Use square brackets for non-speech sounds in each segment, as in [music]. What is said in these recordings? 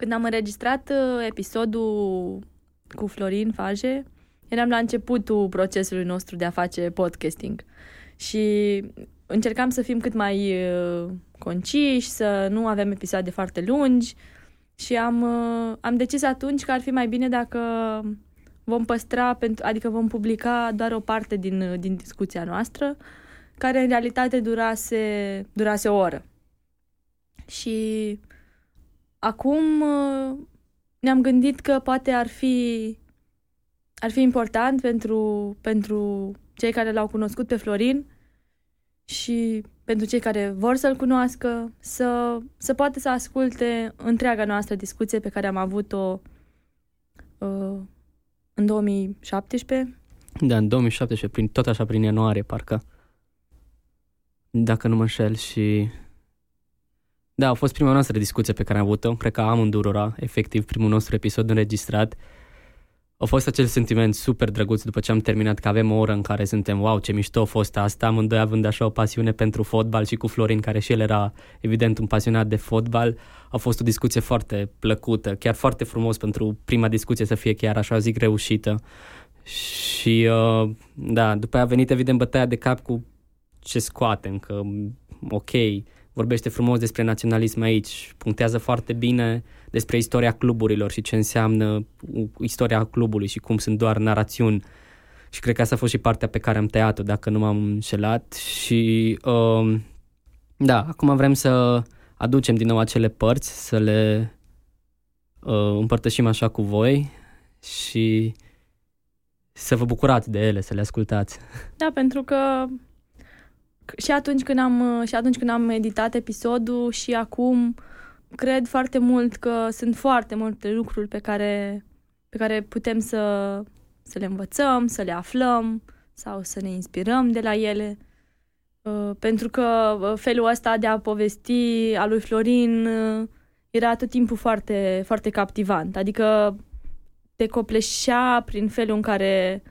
Când am înregistrat uh, episodul cu Florin Faje, eram la începutul procesului nostru de a face podcasting și încercam să fim cât mai uh, conciși, să nu avem episoade foarte lungi și am, uh, am decis atunci că ar fi mai bine dacă vom păstra, pentru, adică vom publica doar o parte din, din discuția noastră, care în realitate durase, durase o oră. Și acum uh, ne-am gândit că poate ar fi ar fi important pentru, pentru cei care l-au cunoscut pe Florin și pentru cei care vor să-l cunoască, să, să poată să asculte întreaga noastră discuție pe care am avut-o uh, în 2017. Da, în 2017, prin, tot așa prin ianuarie, parcă. Dacă nu mă înșel și... Da, a fost prima noastră discuție pe care am avut-o, cred că amândurora, efectiv primul nostru episod înregistrat. A fost acel sentiment super drăguț după ce am terminat că avem o oră în care suntem, wow, ce mișto a fost asta, amândoi având așa o pasiune pentru fotbal și cu Florin, care și el era evident un pasionat de fotbal. A fost o discuție foarte plăcută, chiar foarte frumos pentru prima discuție să fie chiar așa, zic, reușită. Și uh, da, după aia a venit evident bătaia de cap cu ce scoatem, că ok, vorbește frumos despre naționalism aici, punctează foarte bine despre istoria cluburilor și ce înseamnă istoria clubului și cum sunt doar narațiuni. Și cred că asta a fost și partea pe care am tăiat-o, dacă nu m-am înșelat. Și uh, da, acum vrem să aducem din nou acele părți, să le uh, împărtășim așa cu voi și să vă bucurați de ele, să le ascultați. Da, pentru că și atunci când am, și atunci când am editat episodul și acum cred foarte mult că sunt foarte multe lucruri pe care, pe care putem să, să le învățăm, să le aflăm sau să ne inspirăm de la ele. Uh, pentru că uh, felul ăsta de a povesti a lui Florin uh, era tot timpul foarte, foarte captivant. Adică te copleșea prin felul în care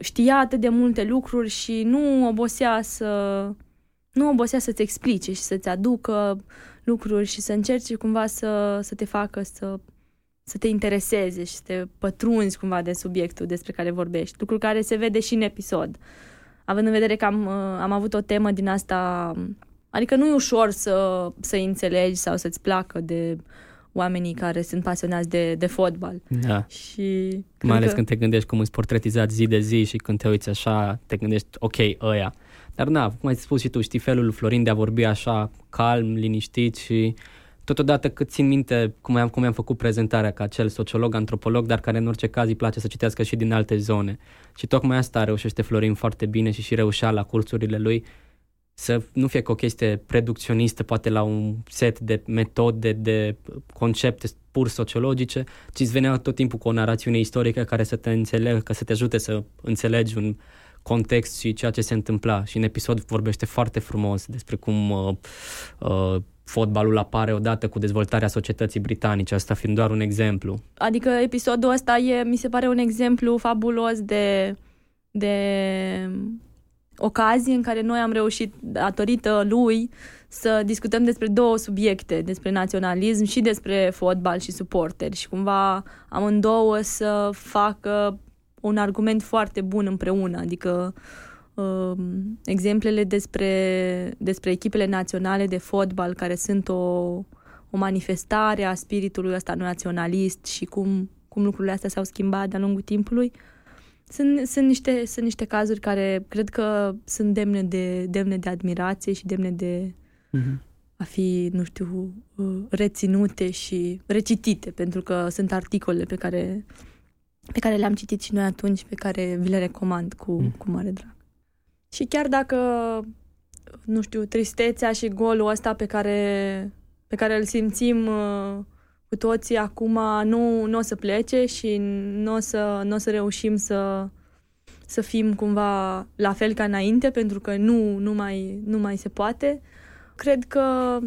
știa atât de multe lucruri și nu obosea să nu obosea să-ți explice și să-ți aducă lucruri și să încerci cumva să, să te facă să, să te intereseze și să te pătrunzi cumva de subiectul despre care vorbești. Lucru care se vede și în episod. Având în vedere că am, am avut o temă din asta, adică nu e ușor să, să înțelegi sau să-ți placă de oamenii care sunt pasionați de, de fotbal. Da. Și Mai ales că... când te gândești cum îți portretizați zi de zi și când te uiți așa, te gândești, ok, ăia. Dar na, cum ai spus și tu, știi felul lui Florin de a vorbi așa calm, liniștit și totodată cât țin minte cum am, cum am făcut prezentarea ca acel sociolog, antropolog, dar care în orice caz îi place să citească și din alte zone. Și tocmai asta reușește Florin foarte bine și și reușea la cursurile lui să nu fie cu o chestie reducționistă, poate la un set de metode, de concepte pur sociologice, ci îți venea tot timpul cu o narațiune istorică care să te înțeleagă, să te ajute să înțelegi un context și ceea ce se întâmpla. Și în episod vorbește foarte frumos despre cum uh, uh, fotbalul apare odată cu dezvoltarea societății britanice, asta fiind doar un exemplu. Adică episodul ăsta e, mi se pare un exemplu fabulos de, de ocazie în care noi am reușit, datorită lui, să discutăm despre două subiecte, despre naționalism și despre fotbal și suporteri. Și cumva amândouă să facă un argument foarte bun împreună, adică uh, exemplele despre, despre echipele naționale de fotbal care sunt o, o manifestare a spiritului ăsta naționalist și cum, cum lucrurile astea s-au schimbat de-a lungul timpului, sunt, sunt, niște, sunt niște cazuri care cred că sunt demne de, demne de admirație și demne de uh-huh. a fi, nu știu, uh, reținute și recitite, pentru că sunt articole pe care pe care le-am citit și noi atunci, pe care vi le recomand cu, mm. cu mare drag. Și chiar dacă, nu știu, tristețea și golul ăsta pe care, pe care îl simțim uh, cu toții acum nu, nu o să plece și nu o să, nu o să reușim să, să fim cumva la fel ca înainte, pentru că nu, nu, mai, nu mai se poate. Cred că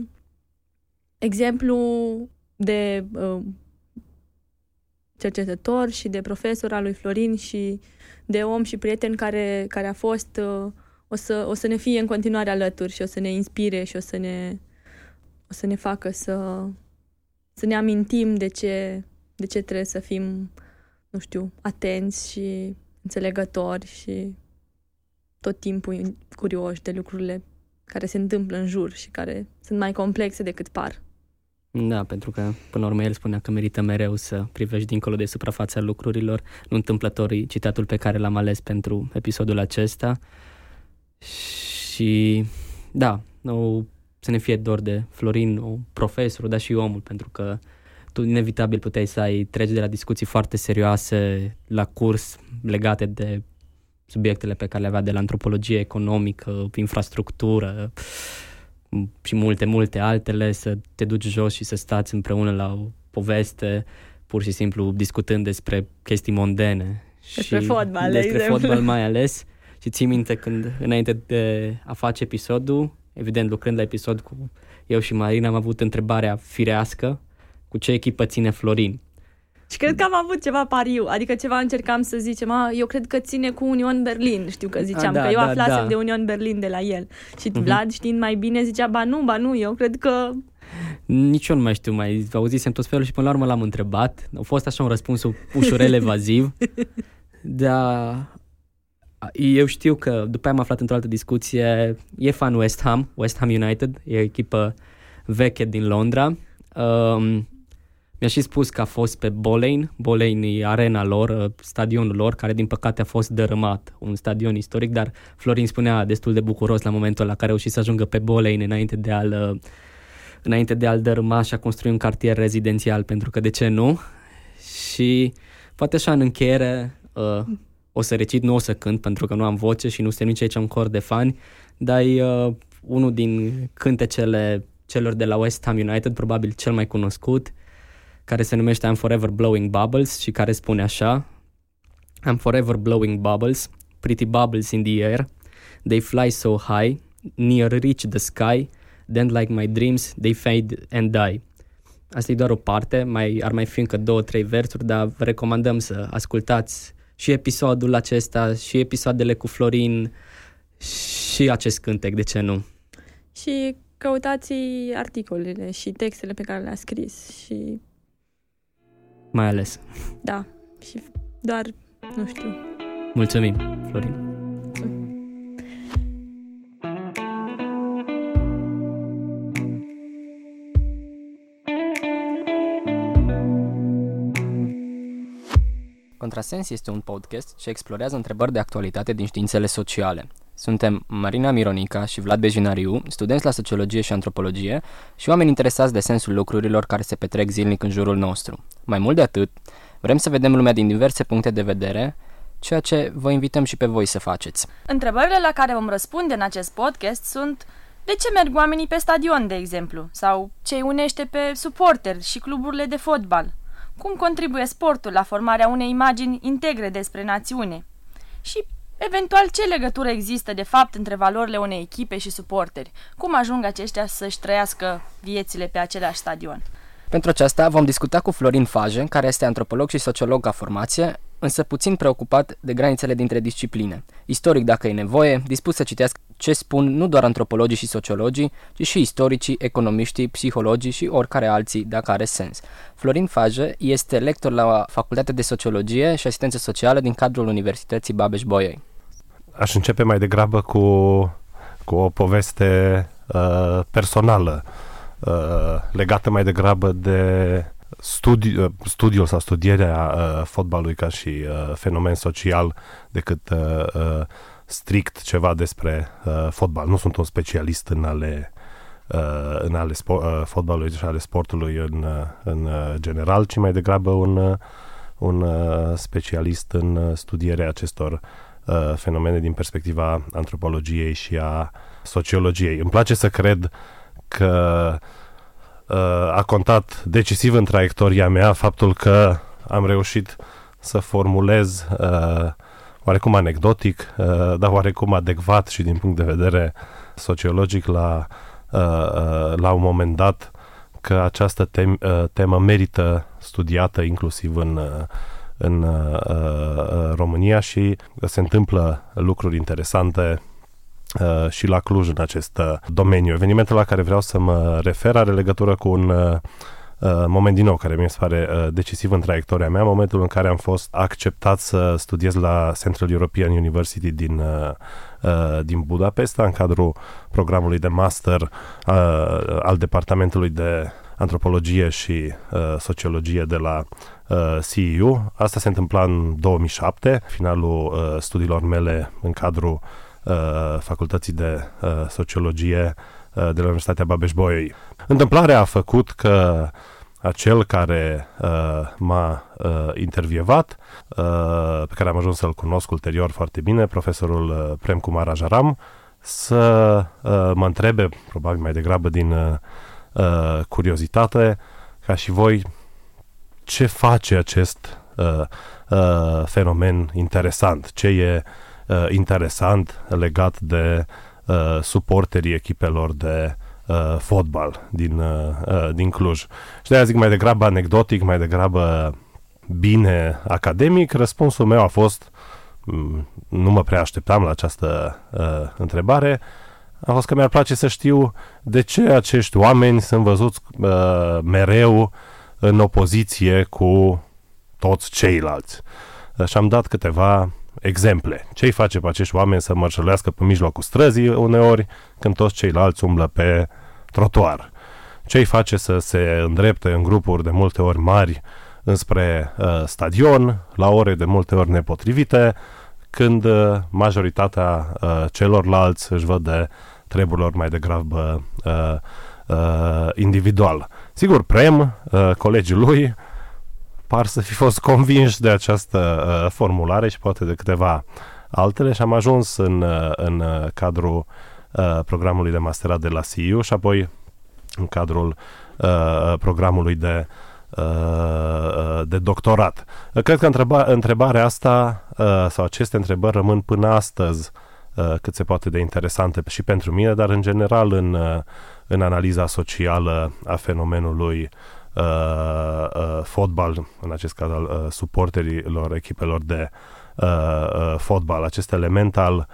exemplu de uh, cercetător și de profesor al lui Florin și de om și prieten care, care a fost, uh, o să, o să ne fie în continuare alături și o să ne inspire și o să ne, o să ne facă să, să ne amintim de ce, de ce trebuie să fim, nu știu, atenți și înțelegători și tot timpul curioși de lucrurile care se întâmplă în jur și care sunt mai complexe decât par. Da, pentru că până la urmă el spunea că merită mereu să privești dincolo de suprafața lucrurilor, nu întâmplător citatul pe care l-am ales pentru episodul acesta. Și da, o, să ne fie dor de Florin, o profesor, dar și omul, pentru că tu inevitabil puteai să ai treci de la discuții foarte serioase la curs legate de subiectele pe care le avea de la antropologie economică, infrastructură și multe, multe altele, să te duci jos și să stați împreună la o poveste, pur și simplu discutând despre chestii mondene. Despre și fotbal, Despre de fotbal mai ales. Și ții minte când, înainte de a face episodul, evident lucrând la episod cu eu și Marina, am avut întrebarea firească cu ce echipă ține Florin. Și cred că am avut ceva pariu, adică ceva încercam să zicem, a, eu cred că ține cu Union Berlin, știu că ziceam, a, da, că eu da, aflasem da. de Union Berlin de la el. Și uh-huh. Vlad, știind mai bine, zicea, ba nu, ba nu, eu cred că... Nici eu nu mai știu, mai auzisem tot felul și până la urmă l-am întrebat. A fost așa un răspuns ușurel [laughs] evaziv, dar eu știu că după aia am aflat într-o altă discuție, e fan West Ham, West Ham United, e o echipă veche din Londra. Um, mi-a și spus că a fost pe Boleyn, Boleyn e arena lor, uh, stadionul lor, care din păcate a fost dărâmat, un stadion istoric, dar Florin spunea destul de bucuros la momentul la care a reușit să ajungă pe Boleyn înainte de a-l, uh, înainte de a-l dărâma și a construi un cartier rezidențial, pentru că de ce nu? Și poate așa în încheiere uh, o să recit, nu o să cânt, pentru că nu am voce și nu sunt nici aici un cor de fani, dar e uh, unul din cântecele celor de la West Ham United, probabil cel mai cunoscut, care se numește I'm Forever Blowing Bubbles și care spune așa I'm forever blowing bubbles, pretty bubbles in the air, they fly so high, near reach the sky, then like my dreams, they fade and die. Asta e doar o parte, mai, ar mai fi încă două, trei versuri, dar vă recomandăm să ascultați și episodul acesta, și episoadele cu Florin, și acest cântec, de ce nu? Și căutați articolele și textele pe care le-a scris și mai ales. Da, și doar, nu știu. Mulțumim, Florin. Contrasens este un podcast ce explorează întrebări de actualitate din științele sociale. Suntem Marina Mironica și Vlad Bejinariu, studenți la sociologie și antropologie și oameni interesați de sensul lucrurilor care se petrec zilnic în jurul nostru. Mai mult de atât, vrem să vedem lumea din diverse puncte de vedere, ceea ce vă invităm și pe voi să faceți. Întrebările la care vom răspunde în acest podcast sunt de ce merg oamenii pe stadion, de exemplu? Sau ce îi unește pe suporteri și cluburile de fotbal? Cum contribuie sportul la formarea unei imagini integre despre națiune? Și Eventual, ce legătură există de fapt între valorile unei echipe și suporteri? Cum ajung aceștia să-și trăiască viețile pe același stadion? Pentru aceasta vom discuta cu Florin Faje, care este antropolog și sociolog ca formație, însă puțin preocupat de granițele dintre discipline. Istoric dacă e nevoie, dispus să citească ce spun nu doar antropologii și sociologii, ci și istoricii, economiștii, psihologii și oricare alții, dacă are sens. Florin Faje este lector la Facultatea de Sociologie și Asistență Socială din cadrul Universității Babeș-Bolyai aș începe mai degrabă cu, cu o poveste uh, personală, uh, legată mai degrabă de studi- uh, studiul sau studierea uh, fotbalului ca și uh, fenomen social decât uh, uh, strict ceva despre uh, fotbal. Nu sunt un specialist în ale uh, în ale spo- uh, fotbalului și ale sportului în, uh, în uh, general, ci mai degrabă un, uh, un uh, specialist în uh, studierea acestor uh, fenomene din perspectiva antropologiei și a sociologiei. Îmi place să cred că uh, a contat decisiv în traiectoria mea faptul că am reușit să formulez uh, oarecum anecdotic, uh, dar oarecum adecvat și din punct de vedere sociologic la, uh, uh, la un moment dat că această tem- uh, temă merită studiată inclusiv în uh, în uh, uh, România și se întâmplă lucruri interesante uh, și la Cluj în acest uh, domeniu. Evenimentul la care vreau să mă refer are legătură cu un uh, uh, moment din nou care mi se pare uh, decisiv în traiectoria mea, momentul în care am fost acceptat să studiez la Central European University din, uh, uh, din Budapesta în cadrul programului de master uh, al departamentului de antropologie și uh, sociologie de la uh, CEU. Asta se întâmpla în 2007, finalul uh, studiilor mele în cadrul uh, facultății de uh, sociologie uh, de la Universitatea Babeș-Bolyai. Întâmplarea a făcut că acel care uh, m-a uh, intervievat, uh, pe care am ajuns să-l cunosc ulterior foarte bine, profesorul uh, Prem Kumar Ajaram, să uh, mă întrebe, probabil mai degrabă din uh, uh, curiozitate, ca și voi, ce face acest uh, uh, fenomen interesant, ce e uh, interesant legat de uh, suporterii echipelor de uh, fotbal din, uh, uh, din Cluj. Și de-aia zic mai degrabă anecdotic, mai degrabă bine academic, răspunsul meu a fost mm, nu mă prea așteptam la această uh, întrebare, a fost că mi-ar place să știu de ce acești oameni sunt văzuți uh, mereu în opoziție cu toți ceilalți. Și am dat câteva exemple. Ce îi face pe acești oameni să mărșălească pe mijlocul străzii uneori, când toți ceilalți umblă pe trotuar? Ce îi face să se îndrepte în grupuri de multe ori mari înspre uh, stadion, la ore de multe ori nepotrivite, când uh, majoritatea uh, celorlalți își văd de treburilor mai degrabă uh, uh, individual. Sigur, Prem, uh, colegii lui, par să fi fost convinși de această uh, formulare și poate de câteva altele și am ajuns în, uh, în uh, cadrul uh, programului de masterat de la CIU și apoi în cadrul uh, programului de uh, uh, de doctorat. Cred că întreba, întrebarea asta sau aceste întrebări rămân până astăzi cât se poate de interesante și pentru mine, dar în general în, în analiza socială a fenomenului uh, uh, fotbal, în acest caz al uh, suporterilor echipelor de uh, uh, fotbal, acest element al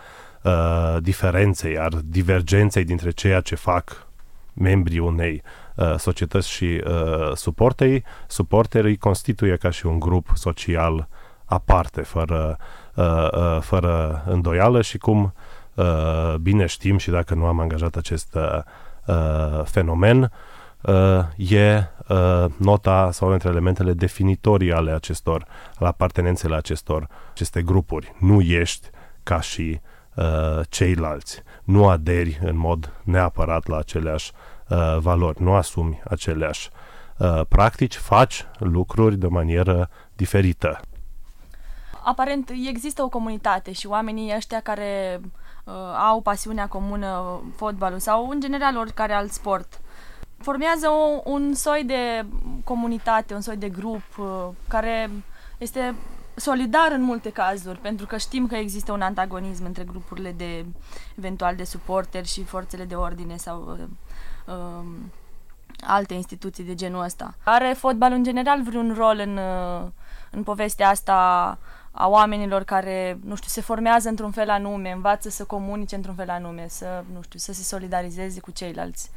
uh, diferenței, al divergenței dintre ceea ce fac membrii unei uh, societăți și uh, suporterii, suporterii constituie ca și un grup social aparte, fără, uh, uh, fără îndoială și cum uh, bine știm și dacă nu am angajat acest uh, uh, fenomen, uh, e uh, nota sau între elementele definitorii ale acestor, la apartenențele acestor, aceste grupuri. Nu ești ca și uh, ceilalți. Nu aderi în mod neapărat la aceleași uh, valori, nu asumi aceleași uh, practici, faci lucruri de manieră diferită. Aparent există o comunitate și oamenii ăștia care uh, au pasiunea comună fotbalul sau în general oricare alt sport formează o, un soi de comunitate, un soi de grup uh, care este solidar în multe cazuri, pentru că știm că există un antagonism între grupurile de eventual de suporteri și forțele de ordine sau uh, uh, alte instituții de genul ăsta. Are fotbalul în general vreun rol în, uh, în povestea asta a oamenilor care, nu știu, se formează într-un fel anume, învață să comunice într-un fel anume, să, nu știu, să se solidarizeze cu ceilalți.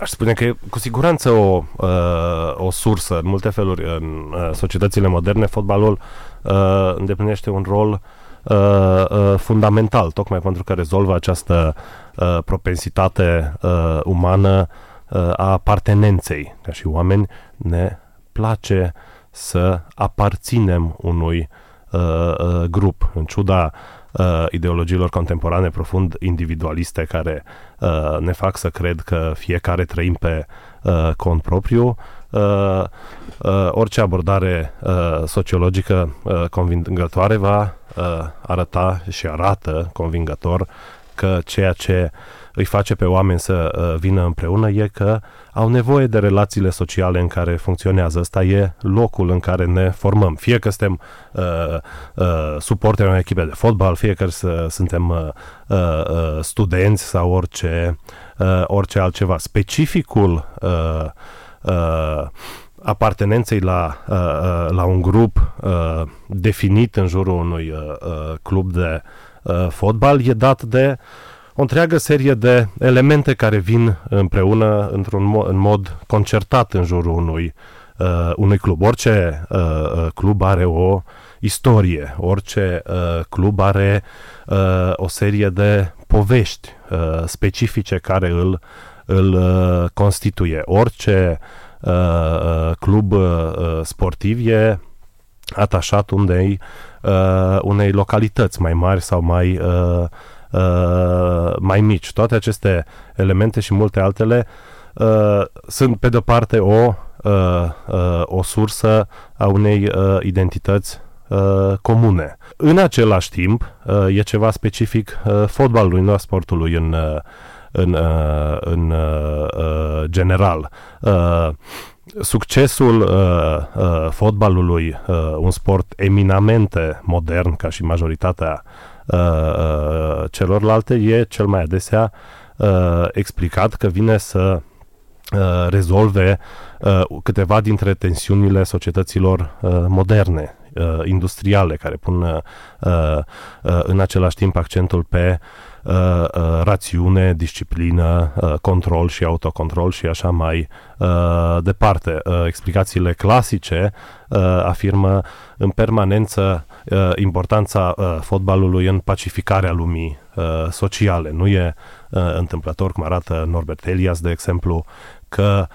Aș spune că e cu siguranță o, uh, o sursă în multe feluri în uh, societățile moderne. Fotbalul uh, îndeplinește un rol uh, uh, fundamental, tocmai pentru că rezolvă această uh, propensitate uh, umană uh, a apartenenței. Ca și oameni ne place să aparținem unui uh, uh, grup, în ciuda uh, ideologiilor contemporane profund individualiste care uh, ne fac să cred că fiecare trăim pe uh, cont propriu. Uh, uh, orice abordare uh, sociologică uh, convingătoare va uh, arăta și arată convingător că ceea ce îi face pe oameni să uh, vină împreună e că au nevoie de relațiile sociale în care funcționează. Ăsta e locul în care ne formăm. Fie că suntem uh, uh, suporteri în echipe de fotbal, fie că să, suntem uh, uh, studenți sau orice, uh, orice altceva. Specificul uh, uh, apartenenței la, uh, uh la un grup uh, definit în jurul unui uh, uh, club de uh, fotbal e dat de o întreagă serie de elemente care vin împreună într-un mo- în mod concertat în jurul unui, uh, unui club. Orice uh, uh, club are o istorie, orice uh, club are uh, o serie de povești uh, specifice care îl, îl uh, constituie. Orice uh, uh, club uh, sportiv e atașat unei, uh, unei localități mai mari sau mai uh, Uh, mai mici. Toate aceste elemente și multe altele uh, sunt, pe de-o parte, o, uh, uh, o sursă a unei uh, identități uh, comune. În același timp, uh, e ceva specific uh, fotbalului, nu a sportului în, uh, în, uh, în uh, uh, general. Uh, succesul uh, uh, fotbalului, uh, un sport eminamente modern, ca și majoritatea Uh, uh, celorlalte e cel mai adesea uh, explicat că vine să uh, rezolve uh, câteva dintre tensiunile societăților uh, moderne, uh, industriale, care pun uh, uh, în același timp accentul pe uh, uh, rațiune, disciplină, uh, control și autocontrol și așa mai uh, departe. Uh, explicațiile clasice uh, afirmă în permanență uh, importanța uh, fotbalului în pacificarea lumii uh, sociale. Nu e uh, întâmplător, cum arată Norbert Elias, de exemplu, că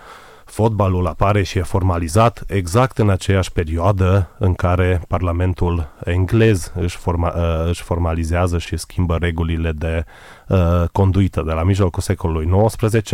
fotbalul apare și e formalizat exact în aceeași perioadă în care Parlamentul englez își, forma, uh, își formalizează și schimbă regulile de uh, conduită. De la mijlocul secolului XIX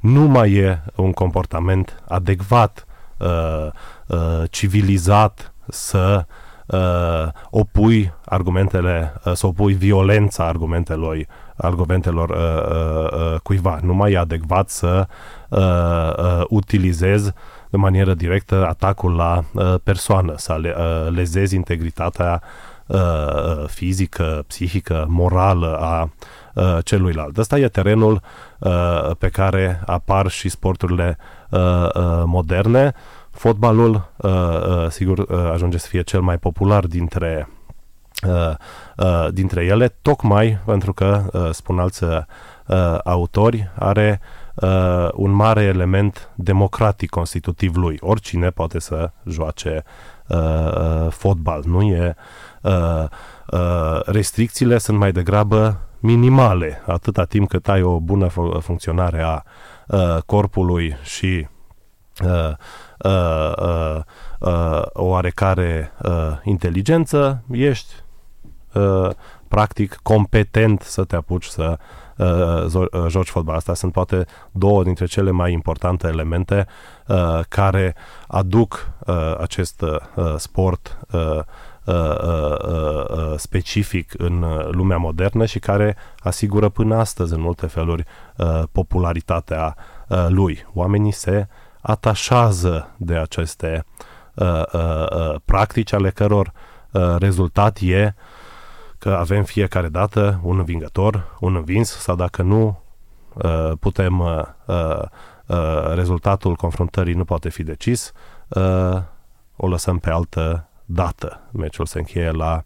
nu mai e un comportament adecvat, uh, uh, civilizat, să uh, opui argumentele, uh, să opui violența argumentelor, argumentelor uh, uh, uh, cuiva. Nu mai e adecvat să uh, uh, utilizezi de manieră directă atacul la uh, persoană, să le, uh, lezezi integritatea uh, uh, fizică, psihică, morală a uh, celuilalt. Ăsta e terenul uh, pe care apar și sporturile uh, uh, moderne. Fotbalul, uh, uh, sigur, uh, ajunge să fie cel mai popular dintre uh, uh, dintre ele, tocmai pentru că, uh, spun alți uh, autori, are uh, un mare element democratic constitutiv lui. Oricine poate să joace uh, uh, fotbal. Nu e... Uh, uh, restricțiile sunt mai degrabă minimale, atâta timp cât ai o bună funcționare a uh, corpului și uh, uh, uh, uh, o oarecare uh, inteligență, ești uh, practic competent să te apuci să uh, uh, joci fotbal. Asta sunt poate două dintre cele mai importante elemente uh, care aduc uh, acest uh, sport uh, uh, uh, uh, specific în lumea modernă și care asigură până astăzi în multe feluri uh, popularitatea uh, lui. Oamenii se atașează de aceste uh, uh, uh, practici ale căror uh, rezultat e că avem fiecare dată un învingător, un învins sau dacă nu uh, putem uh, uh, uh, rezultatul confruntării nu poate fi decis, uh, o lăsăm pe altă dată. Meciul se încheie la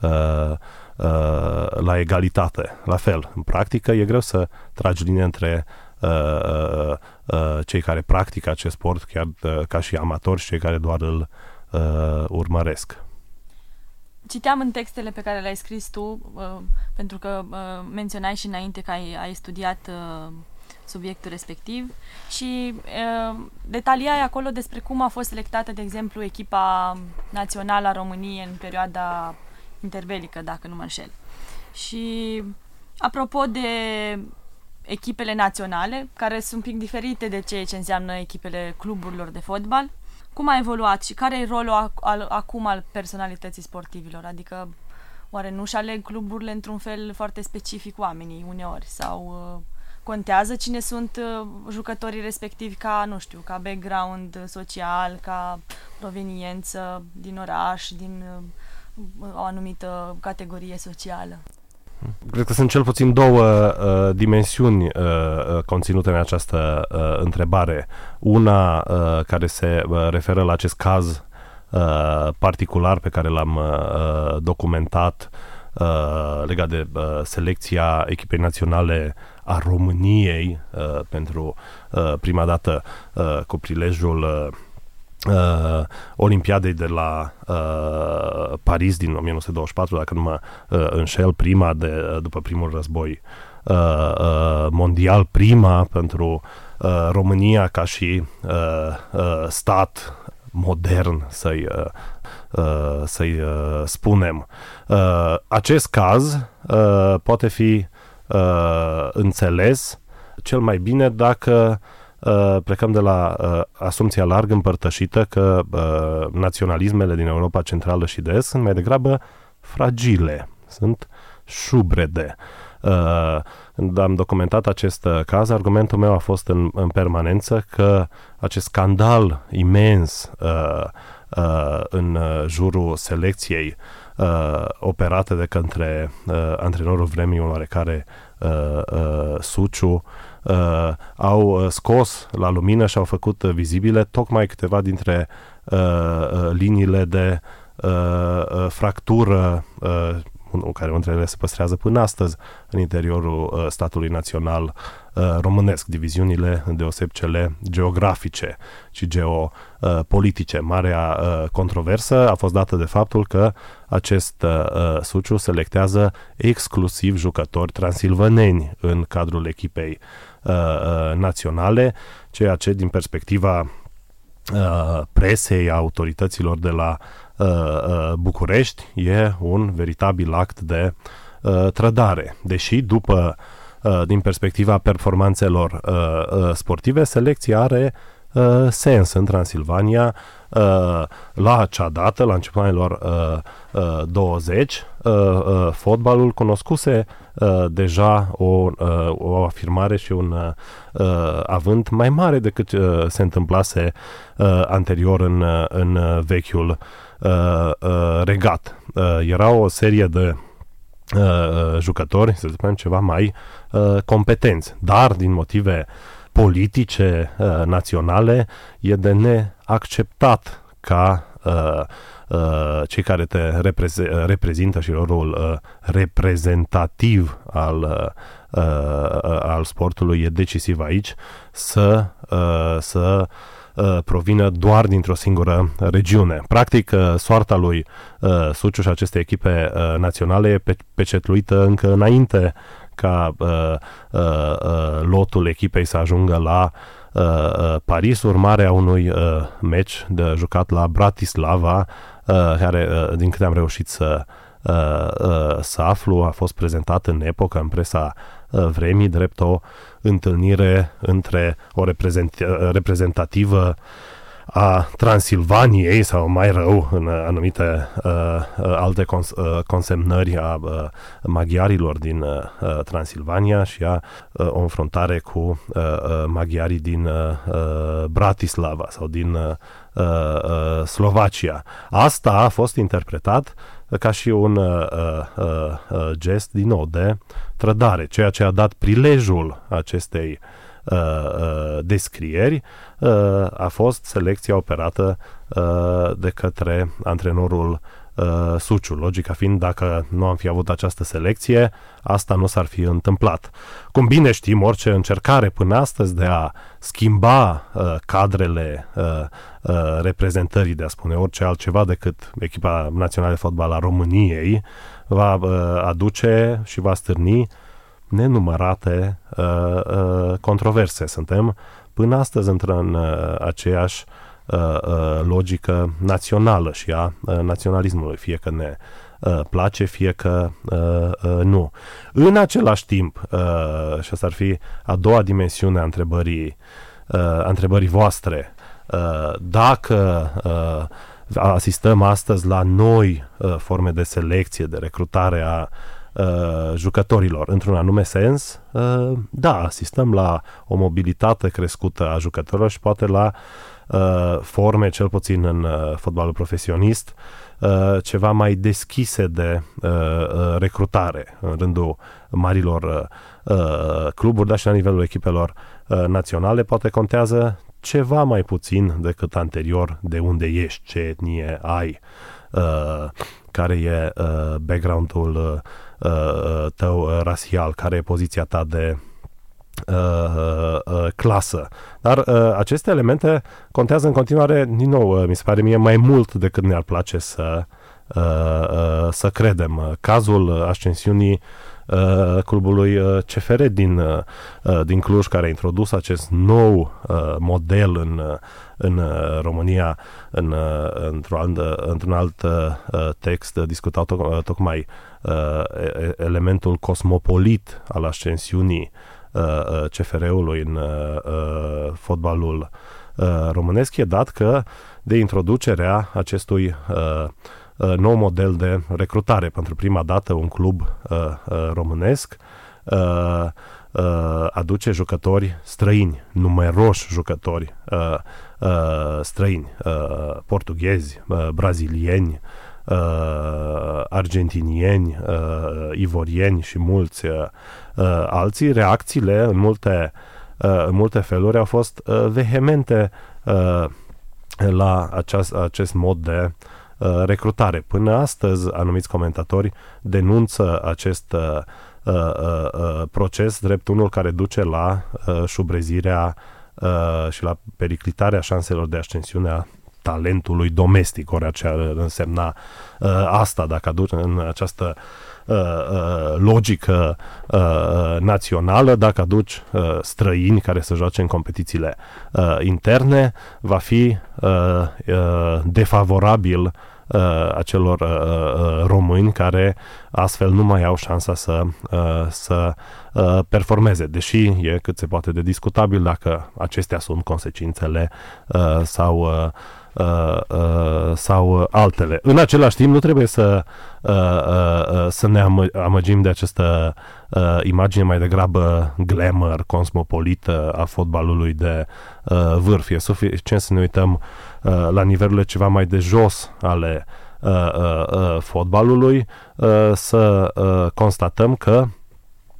uh, uh, la egalitate. La fel, în practică e greu să tragi linie între uh, uh, uh, cei care practică acest sport, chiar uh, ca și amatori și cei care doar îl uh, urmăresc. Citeam în textele pe care le-ai scris tu, uh, pentru că uh, menționai și înainte că ai, ai studiat uh, subiectul respectiv și uh, detaliai acolo despre cum a fost selectată, de exemplu, echipa națională a României în perioada interbelică, dacă nu mă înșel. Și apropo de echipele naționale, care sunt un pic diferite de ceea ce înseamnă echipele cluburilor de fotbal, cum a evoluat și care e rolul al, al, acum al personalității sportivilor? Adică, oare nu-și aleg cluburile într-un fel foarte specific oamenii uneori? Sau uh, contează cine sunt uh, jucătorii respectivi ca, nu știu, ca background social, ca proveniență din oraș, din uh, o anumită categorie socială? Cred că sunt cel puțin două uh, dimensiuni uh, uh, conținute în această uh, întrebare. Una uh, care se uh, referă la acest caz uh, particular pe care l-am uh, documentat uh, legat de uh, selecția echipei naționale a României uh, pentru uh, prima dată uh, cu prilejul uh, uh, Olimpiadei de la uh, Paris din 1924, dacă nu mă uh, înșel, prima de, uh, după primul război uh, uh, mondial, prima pentru uh, România ca și uh, uh, stat modern, să-i, uh, uh, să-i uh, spunem. Uh, acest caz uh, poate fi uh, înțeles cel mai bine dacă uh, plecăm de la uh, asumția larg împărtășită că uh, naționalismele din Europa Centrală și de Est sunt mai degrabă fragile, sunt șubrede. Uh, când am documentat acest uh, caz, argumentul meu a fost în, în permanență că acest scandal imens uh, uh, în uh, jurul selecției uh, operate de către uh, antrenorul vremii, un oarecare uh, uh, Suciu, uh, au scos la lumină și au făcut vizibile tocmai câteva dintre uh, uh, liniile de uh, uh, fractură uh, care între ele se păstrează până astăzi în interiorul uh, statului național uh, românesc, diviziunile deoseb cele geografice și geopolitice. Marea uh, controversă a fost dată de faptul că acest uh, uh, Suciu selectează exclusiv jucători transilvaneni în cadrul echipei uh, uh, naționale, ceea ce din perspectiva uh, presei, a autorităților de la uh, uh, București e un veritabil act de uh, trădare. Deși după, uh, din perspectiva performanțelor uh, uh, sportive, selecția are uh, sens în Transilvania uh, la acea dată, la începutul anilor uh, uh, 20, uh, uh, fotbalul cunoscuse uh, deja o, uh, o afirmare și un uh, avânt mai mare decât uh, se întâmplase uh, anterior în, uh, în uh, vechiul uh, uh, regat. Uh, era o serie de uh, jucători, să spunem, ceva mai uh, competenți, dar din motive politice uh, naționale e de neacceptat ca uh, uh, cei care te repreze- reprezintă și rolul uh, reprezentativ al, uh, uh, al sportului e decisiv aici să, uh, să uh, provină doar dintr-o singură regiune. Practic, uh, soarta lui uh, Suciu și aceste echipe uh, naționale e pe- pecetluită încă înainte ca uh, uh, uh, lotul echipei să ajungă la uh, uh, Paris, urmarea unui uh, meci de jucat la Bratislava, uh, care, uh, din câte am reușit să, uh, uh, să aflu, a fost prezentat în epocă în presa uh, vremii drept o întâlnire între o reprezent, uh, reprezentativă a Transilvaniei sau mai rău în anumite uh, uh, alte cons- uh, consemnări a uh, maghiarilor din uh, uh, Transilvania și a uh, o înfruntare cu uh, uh, maghiarii din uh, uh, Bratislava sau din uh, uh, Slovacia. Asta a fost interpretat ca și un uh, uh, uh, gest din nou de trădare, ceea ce a dat prilejul acestei uh, uh, descrieri uh, a fost selecția operată uh, de către antrenorul uh, Suciu. Logica fiind, dacă nu am fi avut această selecție, asta nu s-ar fi întâmplat. Cum bine știm, orice încercare până astăzi de a schimba uh, cadrele uh, uh, reprezentării, de a spune orice altceva decât echipa națională de fotbal a României, va uh, aduce și va stârni nenumărate uh, uh, controverse. Suntem până astăzi într-în uh, aceeași uh, uh, logică națională și a uh, naționalismului, fie că ne uh, place, fie că uh, uh, nu. În același timp, uh, și asta ar fi a doua dimensiune a întrebării, uh, a întrebării voastre, uh, dacă uh, asistăm astăzi la noi uh, forme de selecție, de recrutare a uh, jucătorilor într-un anume sens, uh, da, asistăm la o mobilitate crescută a jucătorilor și poate la uh, forme, cel puțin în uh, fotbalul profesionist, uh, ceva mai deschise de uh, uh, recrutare în rândul marilor uh, uh, cluburi, dar și la nivelul echipelor uh, naționale. Poate contează ceva mai puțin decât anterior de unde ești, ce etnie ai, uh, care e uh, background-ul uh, uh, tău rasial, care e poziția ta de uh, uh, clasă. Dar uh, aceste elemente contează în continuare, din nou, uh, mi se pare mie, mai mult decât ne-ar place să, uh, uh, să credem. Cazul ascensiunii uh, clubului uh, CFR din, uh, din Cluj, care a introdus acest nou uh, model în, uh, în uh, România, în, uh, într-un, într-un alt uh, text discutat toc- tocmai uh, elementul cosmopolit al ascensiunii uh, CFR-ului în uh, fotbalul uh, românesc e dat că de introducerea acestui uh, Uh, nou model de recrutare. Pentru prima dată un club uh, uh, românesc uh, uh, aduce jucători străini, numeroși jucători uh, uh, străini, uh, portughezi, uh, brazilieni, uh, argentinieni, uh, ivorieni și mulți uh, uh, alții. Reacțiile în multe, uh, în multe feluri au fost uh, vehemente uh, la aceast, acest mod de Uh, recrutare. Până astăzi, anumiți comentatori denunță acest uh, uh, uh, proces drept unul care duce la uh, șubrezirea uh, și la periclitarea șanselor de ascensiune a talentului domestic, ori ce ar însemna uh, asta dacă aduce în această uh, uh, logică uh, națională, dacă aduci uh, străini care să joace în competițiile uh, interne, va fi uh, uh, defavorabil uh, acelor uh, uh, români care astfel nu mai au șansa să, uh, să uh, performeze, deși e cât se poate de discutabil dacă acestea sunt consecințele uh, sau uh, Uh, uh, sau altele. În același timp, nu trebuie să, uh, uh, uh să ne am- amăgim de această uh, imagine mai degrabă glamour, cosmopolită a fotbalului de uh, vârf. E suficient să ne uităm uh, la nivelurile ceva mai de jos ale uh, uh, uh, fotbalului, uh, să uh, constatăm că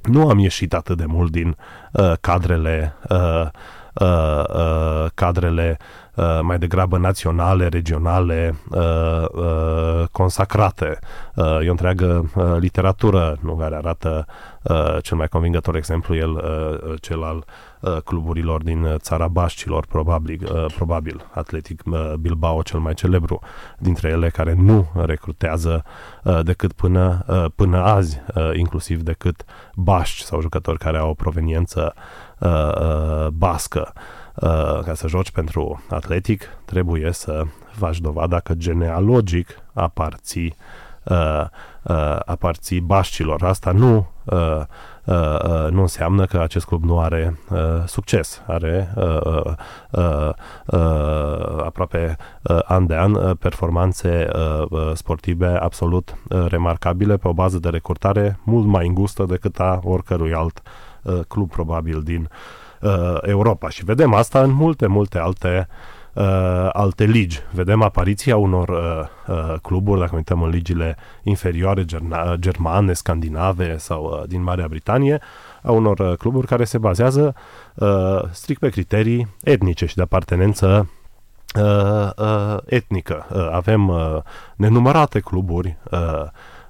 nu am ieșit atât de mult din uh, cadrele uh, uh, uh, cadrele uh, mai degrabă naționale, regionale, uh, uh, consacrate. Uh, e o întreagă uh, literatură nu, care arată uh, cel mai convingător exemplu, el uh, cel al uh, cluburilor din țara Bașcilor, probabil, uh, probabil Atletic uh, Bilbao cel mai celebru dintre ele, care nu recrutează uh, decât până, uh, până azi, uh, inclusiv decât Bașci sau jucători care au o proveniență uh, uh, bască. Uh, ca să joci pentru atletic, trebuie să faci dovada că genealogic aparții, uh, uh, aparții bașcilor. Asta nu, uh, uh, uh, nu înseamnă că acest club nu are uh, succes. Are uh, uh, uh, uh, aproape uh, an de an uh, performanțe uh, uh, sportive absolut uh, remarcabile pe o bază de recrutare mult mai îngustă decât a oricărui alt uh, club probabil din uh, uh, Europa. Și vedem asta în multe, multe alte uh, alte ligi. Vedem apariția unor uh, uh, cluburi, dacă uităm în ligile inferioare gerna- germane, scandinave sau uh, din Marea Britanie, a unor uh, cluburi care se bazează uh, strict pe criterii etnice și de apartenență uh, uh, etnică. Uh, avem uh, nenumărate cluburi uh,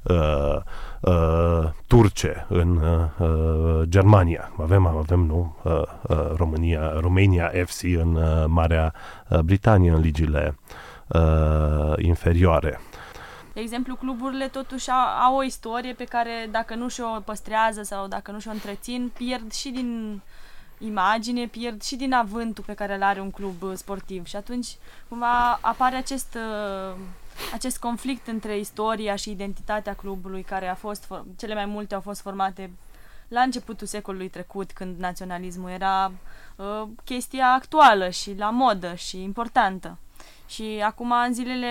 uh, uh, turce în uh, uh, Germania. Avem, avem nu, uh, uh, România, România FC în uh, Marea uh, Britanie, în ligile uh, inferioare. De exemplu, cluburile totuși au, au o istorie pe care dacă nu și-o păstrează sau dacă nu și-o întrețin, pierd și din imagine, pierd și din avântul pe care îl are un club sportiv și atunci cumva apare acest uh, acest conflict între istoria și identitatea clubului, care a fost, cele mai multe au fost formate la începutul secolului trecut, când naționalismul era uh, chestia actuală și la modă și importantă. Și acum, în zilele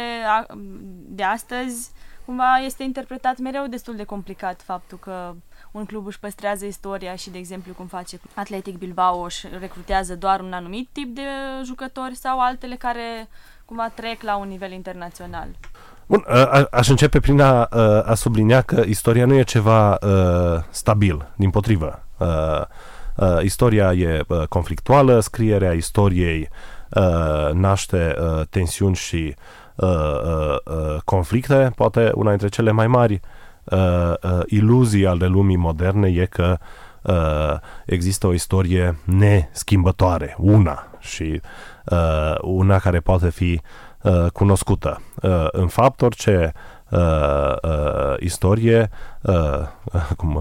de astăzi, cumva este interpretat mereu destul de complicat faptul că un club își păstrează istoria și, de exemplu, cum face Atletic Bilbao, își recrutează doar un anumit tip de jucători sau altele care cumva trec la un nivel internațional. Bun, a, aș începe prin a, a sublinia că istoria nu e ceva uh, stabil, din potrivă. Uh, uh, istoria e uh, conflictuală, scrierea istoriei uh, naște uh, tensiuni și uh, uh, uh, conflicte, poate una dintre cele mai mari uh, uh, iluzii ale lumii moderne e că uh, există o istorie neschimbătoare, una și uh, una care poate fi uh, cunoscută. Uh, în fapt, orice uh, uh, istorie, uh, [laughs] cum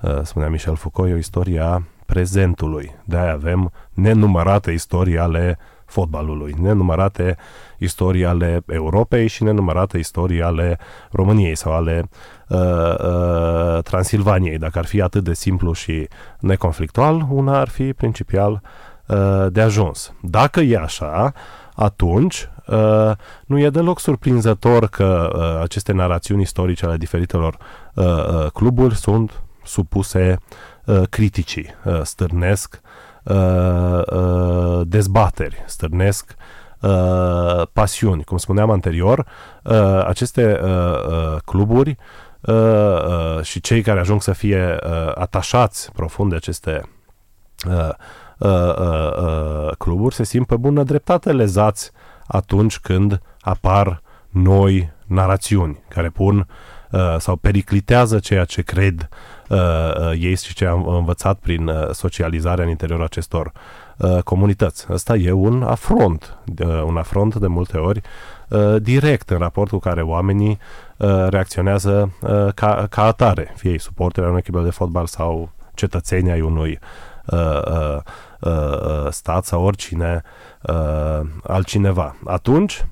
uh, spunea Michel Foucault, e o istorie a prezentului. De-aia avem nenumărate istorii ale fotbalului, nenumărate istorii ale Europei și nenumărate istorii ale României sau ale uh, uh, Transilvaniei. Dacă ar fi atât de simplu și neconflictual, una ar fi principial uh, de ajuns. Dacă e așa, atunci uh, nu e deloc surprinzător că uh, aceste narațiuni istorice ale diferitelor uh, uh, cluburi sunt supuse uh, criticii, uh, stârnesc uh, uh, dezbateri, stârnesc uh, pasiuni. Cum spuneam anterior, uh, aceste uh, uh, cluburi uh, uh, și cei care ajung să fie uh, atașați profund de aceste uh, uh, uh, uh, cluburi se simt pe bună dreptate lezați atunci când apar noi narațiuni care pun uh, sau periclitează ceea ce cred uh, uh, ei și ce am învățat prin uh, socializarea în interiorul acestor uh, comunități. Ăsta e un afront, uh, un afront de multe ori uh, direct în raport cu care oamenii uh, reacționează uh, ca, ca atare, fie ei suporteri unui echipă de fotbal sau cetățenii ai unui uh, uh, uh, stat sau oricine uh, altcineva. Atunci,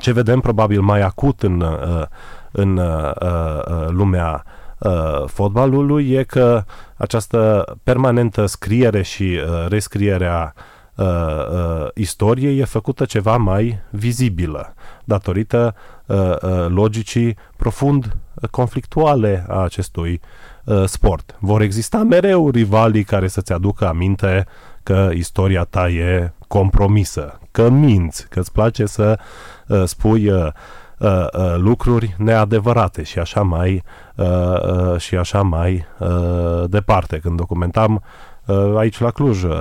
ce vedem probabil mai acut în, uh, în uh, uh, lumea uh, fotbalului e că această permanentă scriere și uh, rescriere a uh, uh, istoriei e făcută ceva mai vizibilă datorită uh, uh, logicii profund conflictuale a acestui uh, sport. Vor exista mereu rivalii care să-ți aducă aminte că istoria ta e compromisă, că minți, că îți place să uh, spui uh, uh, uh, lucruri neadevărate și așa mai uh, uh, și așa mai uh, departe. Când documentam uh, aici la Cluj uh,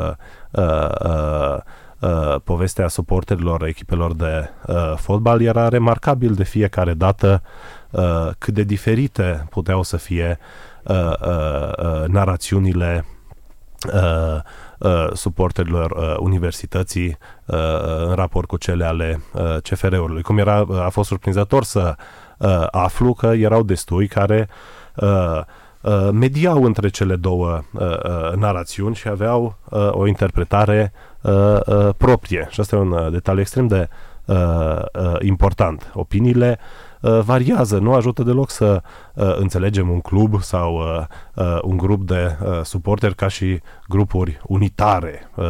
uh, uh, uh, povestea suporterilor echipelor de uh, fotbal era remarcabil de fiecare dată uh, cât de diferite puteau să fie uh, uh, uh, narațiunile uh, uh, suporterilor uh, universității uh, în raport cu cele ale uh, CFR-ului. Cum era, a fost surprinzător să uh, aflu că erau destui care uh, uh, mediau între cele două uh, uh, narațiuni și aveau uh, o interpretare uh, uh, proprie. Și asta e un uh, detaliu extrem de uh, uh, important. Opiniile uh, variază, nu ajută deloc să uh, înțelegem un club sau uh, uh, un grup de uh, suporteri ca și grupuri unitare, uh,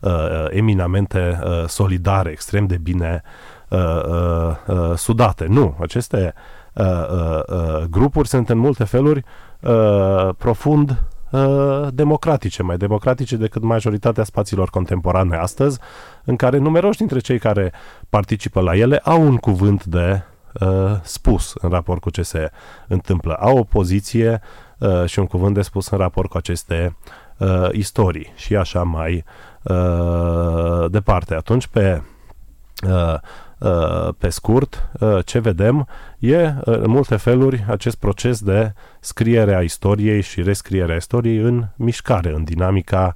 uh, eminamente uh, solidare, extrem de bine uh, uh, uh, sudate. Nu, aceste uh, uh, uh, grupuri sunt în multe feluri uh, profund uh, democratice, mai democratice decât majoritatea spațiilor contemporane astăzi, în care numeroși dintre cei care participă la ele au un cuvânt de uh, spus în raport cu ce se întâmplă. Au o poziție uh, și un cuvânt de spus în raport cu aceste uh, istorii și așa mai uh, departe. Atunci, pe, uh, uh, pe scurt, uh, ce vedem e, uh, în multe feluri, acest proces de scriere a istoriei și rescriere a istoriei în mișcare, în dinamica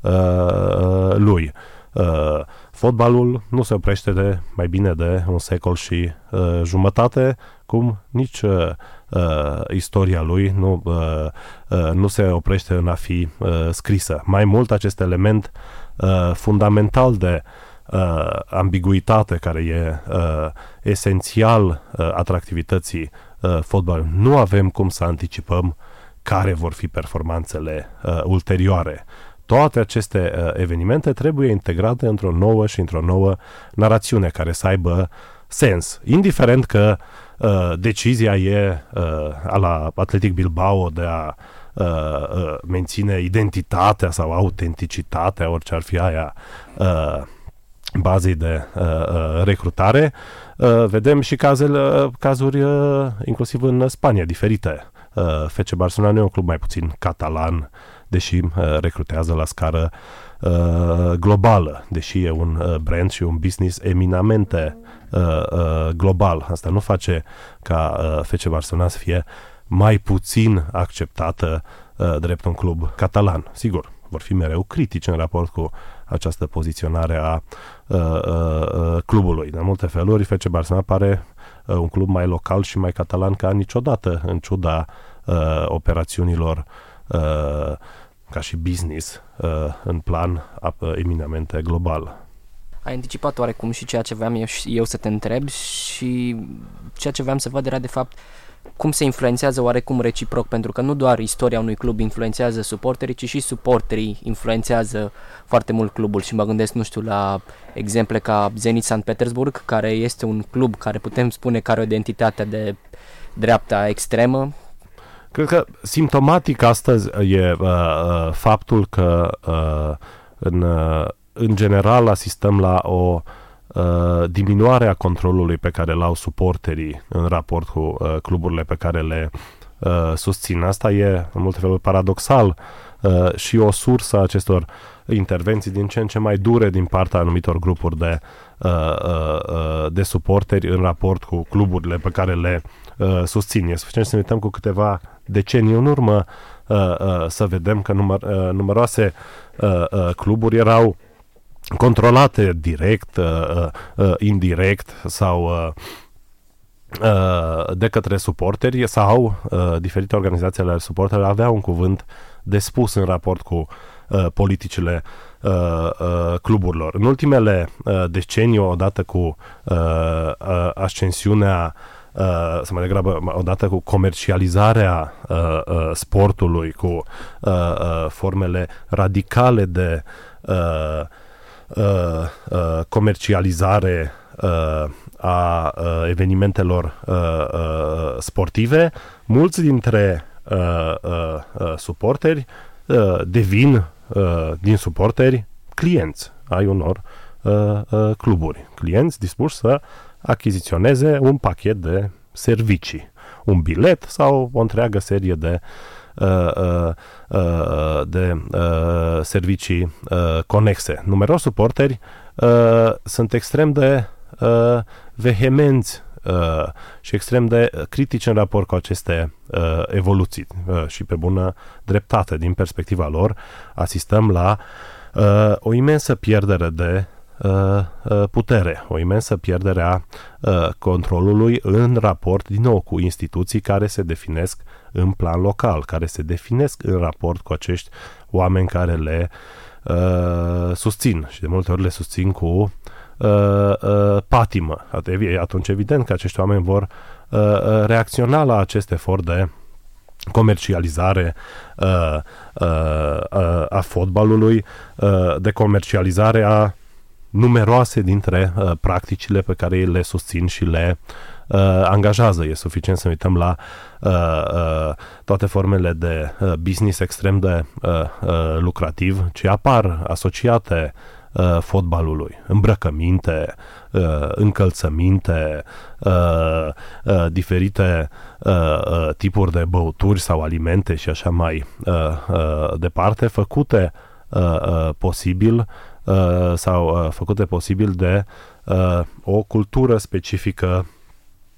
uh, lui. Uh, fotbalul nu se oprește de mai bine de un secol și uh, jumătate, cum nici uh, uh, istoria lui nu, uh, uh, nu se oprește în a fi uh, scrisă. Mai mult, acest element uh, fundamental de uh, ambiguitate care e uh, esențial uh, atractivității uh, fotbalului. Nu avem cum să anticipăm care vor fi performanțele uh, ulterioare toate aceste uh, evenimente trebuie integrate într-o nouă și într-o nouă narațiune care să aibă sens. Indiferent că uh, decizia e uh, a la Atletic Bilbao de a uh, uh, menține identitatea sau autenticitatea, orice ar fi aia, uh, bazei de uh, uh, recrutare, uh, vedem și cazele, uh, cazuri uh, inclusiv în Spania diferite. Uh, FC Barcelona nu e un club mai puțin catalan deși uh, recrutează la scară uh, globală, deși e un uh, brand și un business eminamente uh, uh, global. Asta nu face ca uh, FC Barcelona să fie mai puțin acceptată uh, drept un club catalan. Sigur, vor fi mereu critici în raport cu această poziționare a uh, uh, uh, clubului. De multe feluri, FC Barcelona pare uh, un club mai local și mai catalan ca niciodată, în ciuda uh, operațiunilor uh, ca și business uh, în plan uh, eminamente global. Ai anticipat oarecum și ceea ce vreau eu, eu să te întreb și ceea ce vreau să văd era de fapt cum se influențează oarecum reciproc, pentru că nu doar istoria unui club influențează suporterii, ci și suporterii influențează foarte mult clubul și mă gândesc, nu știu, la exemple ca Zenit St. Petersburg, care este un club care putem spune că are o identitate de dreapta extremă. Cred că simptomatic astăzi e uh, uh, faptul că uh, în, uh, în general asistăm la o uh, diminuare a controlului pe care l-au suporterii în raport cu uh, cluburile pe care le uh, susțin. Asta e, în multe feluri, paradoxal uh, și o sursă a acestor intervenții din ce în ce mai dure din partea anumitor grupuri de, uh, uh, uh de suporteri în raport cu cluburile pe care le uh, susțin. E suficient să ne uităm cu câteva decenii în urmă uh, uh, să vedem că număr, uh, numeroase uh, uh, cluburi erau controlate direct, uh, uh, indirect sau uh, uh, de către suporteri sau uh, diferite organizații ale suporterilor aveau un cuvânt de spus în raport cu uh, politicile uh, uh, cluburilor. În ultimele uh, decenii, odată cu uh, uh, ascensiunea uh, să mai degrabă odată cu comercializarea uh, uh, sportului, cu uh, uh, formele radicale de uh, uh, uh, comercializare uh, a uh, evenimentelor uh, uh, sportive, mulți dintre uh, uh, uh, suporteri uh, devin uh, din suporteri clienți ai unor uh, uh, cluburi. Clienți dispuși să achiziționeze un pachet de servicii, un bilet sau o întreagă serie de uh, uh, uh, de uh, servicii uh, conexe. Numeroși suporteri uh, sunt extrem de uh, vehemenți uh, și extrem de critici în raport cu aceste uh, evoluții uh, și pe bună dreptate din perspectiva lor asistăm la uh, o imensă pierdere de uh, uh, putere, o imensă pierdere a uh, controlului în raport, din nou, cu instituții care se definesc în plan local, care se definesc în raport cu acești oameni care le uh, susțin și de multe ori le susțin cu uh, uh, patimă. Atunci evident că acești oameni vor uh, uh, reacționa la acest efort de comercializare uh, uh, uh, a fotbalului, uh, de comercializare a numeroase dintre uh, practicile pe care le susțin și le uh, angajează. E suficient să uităm la uh, uh, toate formele de uh, business extrem de uh, uh, lucrativ ce apar asociate uh, fotbalului. Îmbrăcăminte, uh, încălțăminte, uh, uh, diferite uh, uh, tipuri de băuturi sau alimente și așa mai uh, uh, departe, făcute uh, uh, posibil uh, sau uh, făcute posibil de uh, o cultură specifică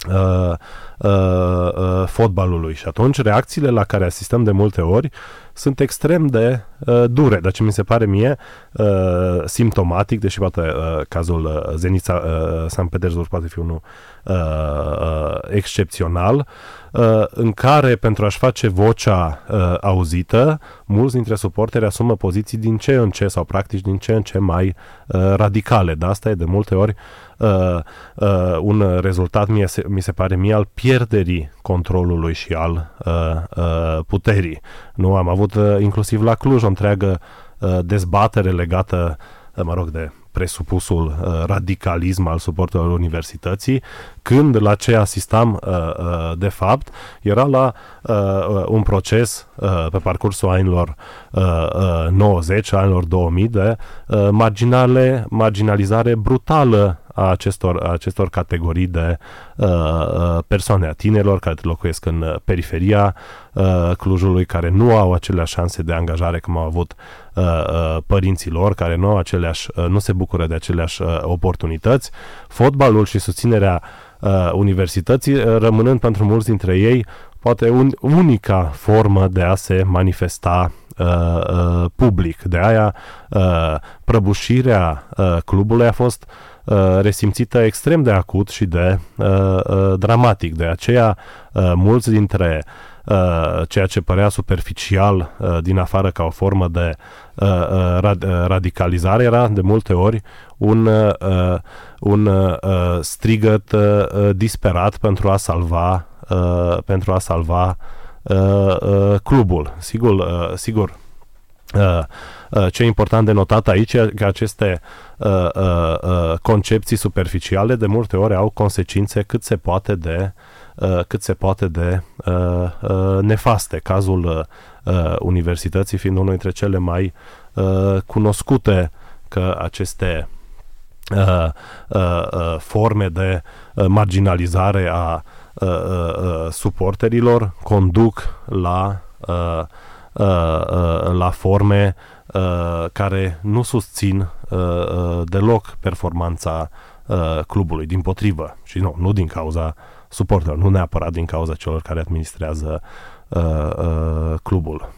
uh, uh, uh, fotbalului. Și atunci reacțiile la care asistăm de multe ori sunt extrem de uh, dure, dar ce mi se pare mie uh, simptomatic, deși poate uh, cazul uh, Zenița uh, San Petersburg poate fi unul uh, uh, excepțional, uh, în care pentru a-și face vocea uh, auzită, mulți dintre suporteri asumă poziții din ce în ce sau practici din ce în ce mai uh, radicale. Dar asta e de multe ori uh, uh, un rezultat, mie se, mi se pare mie, al pierderii controlului și al uh, uh, puterii. Nu am avut uh, inclusiv la Cluj o întreagă uh, dezbatere legată, uh, mă rog, de presupusul uh, radicalism al suportelor universității, când la ce asistam uh, uh, de fapt era la uh, uh un proces uh, pe parcursul anilor uh, uh, 90, anilor 2000 de uh, marginale, marginalizare brutală a acestor, a acestor categorii de uh, uh, persoane, a tinerilor care locuiesc în uh, periferia uh, Clujului, care nu au aceleași șanse de angajare cum au avut uh, uh, părinții lor, care nu, au aceleași, uh, nu se bucură de aceleași uh, oportunități. Fotbalul și susținerea uh, universității, uh, rămânând pentru mulți dintre ei poate un, unica formă de a se manifesta uh, uh, public. De aia uh, prăbușirea uh, clubului a fost uh, resimțită extrem de acut și de uh, uh, dramatic. De aceea uh, mulți dintre uh, ceea ce părea superficial uh, din afară ca o formă de uh, uh rad, uh, radicalizare era de multe ori un, uh, un uh, strigăt uh, disperat pentru a salva uh, pentru a salva uh, uh, clubul. Sigur, uh, sigur uh, uh, ce e important de notat aici e că aceste uh, uh, uh, concepții superficiale de multe ori au consecințe cât se poate de uh, cât se poate de uh, uh, nefaste. Cazul uh, uh universității fiind unul dintre cele mai uh, cunoscute că aceste uh, uh, uh, forme de uh, marginalizare a uh, uh, uh, suporterilor conduc la, uh, uh, uh, la forme uh, care nu susțin uh, uh, deloc performanța uh, clubului, din potrivă. Și nu, nu din cauza suporterilor, nu neapărat din cauza celor care administrează uh, uh, clubul.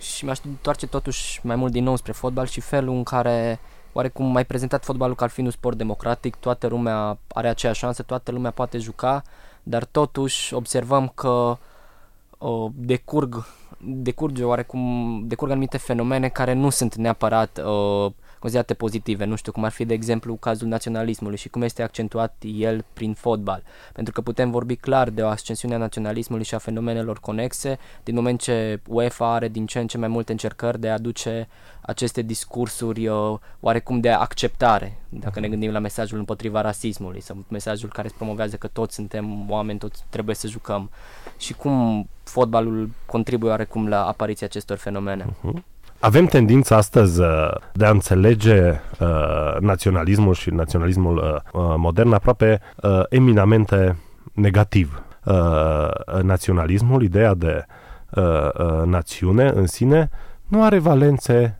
Și mi-aș întoarce totuși mai mult din nou spre fotbal și felul în care oarecum mai prezentat fotbalul ca fiind un sport democratic, toată lumea are aceeași șansă, toată lumea poate juca, dar totuși observăm că uh, decurg, decurge oarecum, decurg anumite fenomene care nu sunt neapărat uh, considerate pozitive, nu știu cum ar fi de exemplu cazul naționalismului și cum este accentuat el prin fotbal, pentru că putem vorbi clar de o ascensiune a naționalismului și a fenomenelor conexe. Din moment ce UEFA are din ce în ce mai multe încercări de a aduce aceste discursuri uh, oarecum de acceptare, dacă ne mhm. gândim la mesajul împotriva rasismului sau mesajul care promovează că toți suntem oameni, toți trebuie să jucăm. Și cum fotbalul contribuie oarecum la apariția acestor fenomene. Uh-huh. Avem tendința astăzi uh, de a înțelege uh, naționalismul și naționalismul uh, uh, modern aproape uh, eminamente negativ. Uh, naționalismul, ideea de uh, uh, națiune în sine, nu are valențe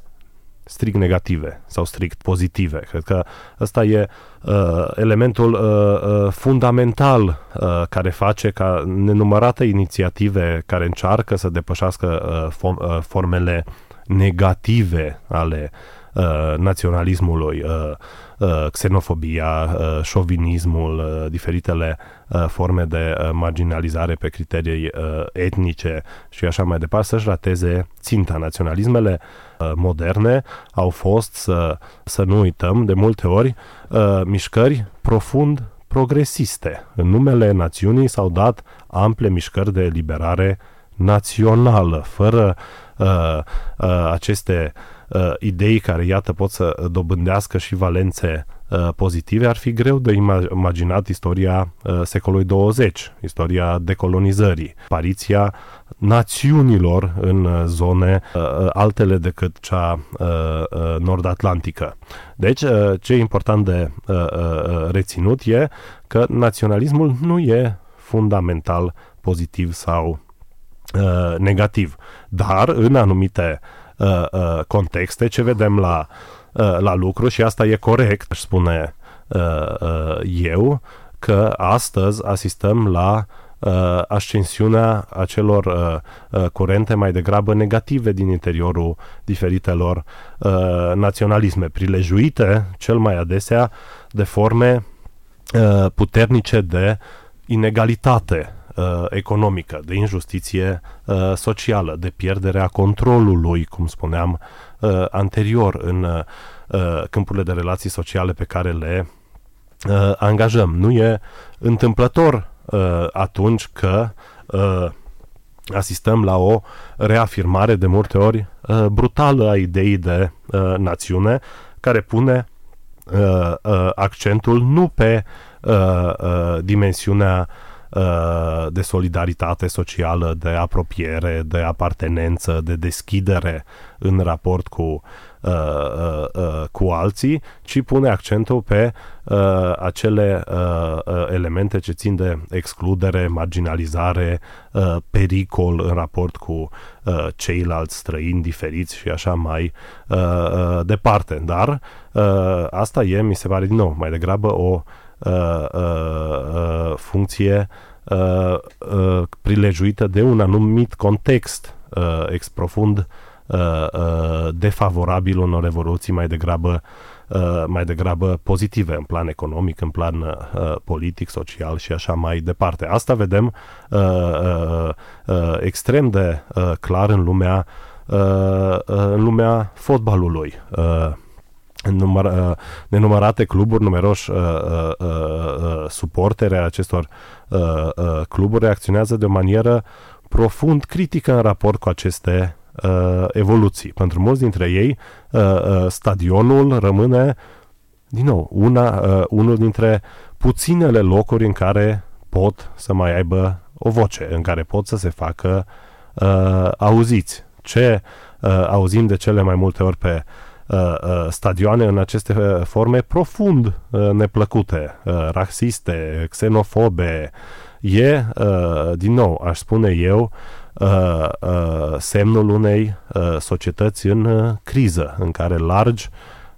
strict negative sau strict pozitive. Cred că ăsta e uh, elementul uh, uh, fundamental uh, care face ca nenumărate inițiative care încearcă să depășească uh, form, uh, formele negative ale uh, naționalismului, uh, uh, xenofobia, uh, șovinismul, uh, diferitele uh, forme de uh, marginalizare pe criterii uh, etnice și așa mai departe, să-și rateze ținta. Naționalismele uh, moderne au fost, să, să nu uităm, de multe ori, uh, mișcări profund progresiste. În numele națiunii s-au dat ample mișcări de eliberare națională, fără uh, uh, aceste uh, idei care, iată, pot să dobândească și valențe uh, pozitive, ar fi greu de imaginat istoria uh, secolului 20, istoria decolonizării, apariția națiunilor în uh, zone uh, uh, altele decât cea uh, uh, nord-atlantică. Deci, uh, ce e important de uh, uh, reținut e că naționalismul nu e fundamental pozitiv sau Uh, negativ. Dar în anumite uh, uh, contexte, ce vedem la, uh, la lucru, și asta e corect, aș spune uh, uh, eu, că astăzi asistăm la uh, ascensiunea acelor uh, uh, curente mai degrabă negative din interiorul diferitelor uh, naționalisme, prilejuite cel mai adesea de forme uh, puternice de inegalitate uh, economică, de injustiție uh, socială, de pierderea controlului, cum spuneam uh, anterior, în uh, câmpurile de relații sociale pe care le uh, angajăm. Nu e întâmplător uh, atunci că uh, asistăm la o reafirmare de multe ori uh, brutală a ideii de uh, națiune care pune uh, uh, accentul nu pe uh, uh, dimensiunea Uh, de solidaritate socială, de apropiere, de apartenență, de deschidere în raport cu uh, uh, uh, cu alții, ci pune accentul pe uh, acele uh, uh, elemente ce țin de excludere, marginalizare, uh, pericol în raport cu uh, ceilalți străini diferiți și așa mai uh, uh, departe. Dar uh, asta e, mi se pare din nou, mai degrabă o uh, uh, uh, funcție uh, uh, prilejuită de un anumit context uh, ex profund uh, uh, defavorabil unor evoluții mai degrabă uh, mai degrabă pozitive în plan economic, în plan uh, politic, social și așa mai departe. Asta vedem uh, uh, uh, extrem de uh, clar în lumea uh, uh, în lumea fotbalului. Uh, număr, uh, nenumărate cluburi, numeroși uh, uh, uh, suportere a acestor uh, uh, cluburi reacționează de o manieră profund critică în raport cu aceste uh, evoluții. Pentru mulți dintre ei, uh, uh, stadionul rămâne, din nou, una, uh, unul dintre puținele locuri în care pot să mai aibă o voce, în care pot să se facă uh, auziți. Ce uh, auzim de cele mai multe ori pe uh, uh, stadioane în aceste uh, forme profund uh, neplăcute, uh, rasiste, xenofobe, e, uh, din nou, aș spune eu, uh, uh, semnul unei uh, societăți în uh, criză, în care largi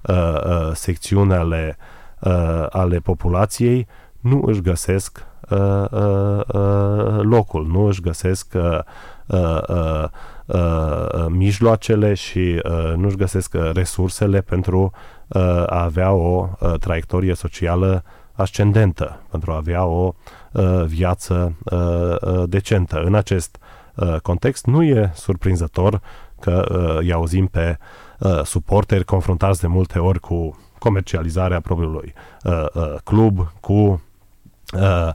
uh, uh, secțiuni ale, uh, ale populației nu își găsesc uh, uh, uh, locul, nu își găsesc uh, uh, uh, uh, mijloacele și uh, nu își găsesc uh, resursele pentru uh, a avea o uh, traiectorie socială ascendentă, pentru a avea o uh, viață uh, uh, decentă. În acest uh, context nu e surprinzător că uh, îi auzim pe uh, suporteri confruntați de multe ori cu comercializarea propriului uh, uh, club, cu uh,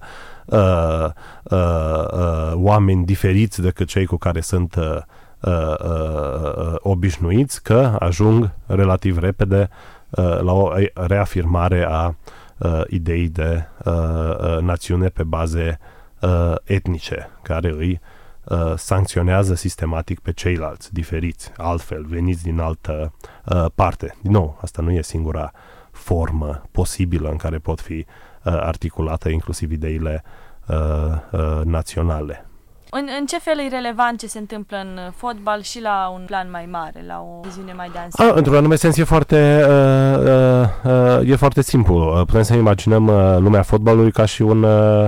uh, uh, uh, oameni diferiți decât cei cu care sunt uh, uh, uh, obișnuiți, că ajung relativ repede uh, la o reafirmare a uh, ideii de uh, uh, națiune pe baze uh, etnice, care îi uh, sancționează sistematic pe ceilalți, diferiți, altfel, veniți din altă uh, parte. Din nou, asta nu e singura formă posibilă în care pot fi uh, articulate inclusiv ideile uh, uh, naționale. În, în ce fel e relevant ce se întâmplă în fotbal și la un plan mai mare, la o viziune mai de ansamblu? Ah, într-un anume sens e foarte, uh, uh, uh, e foarte simplu. Putem să imaginăm uh, lumea fotbalului ca și un uh,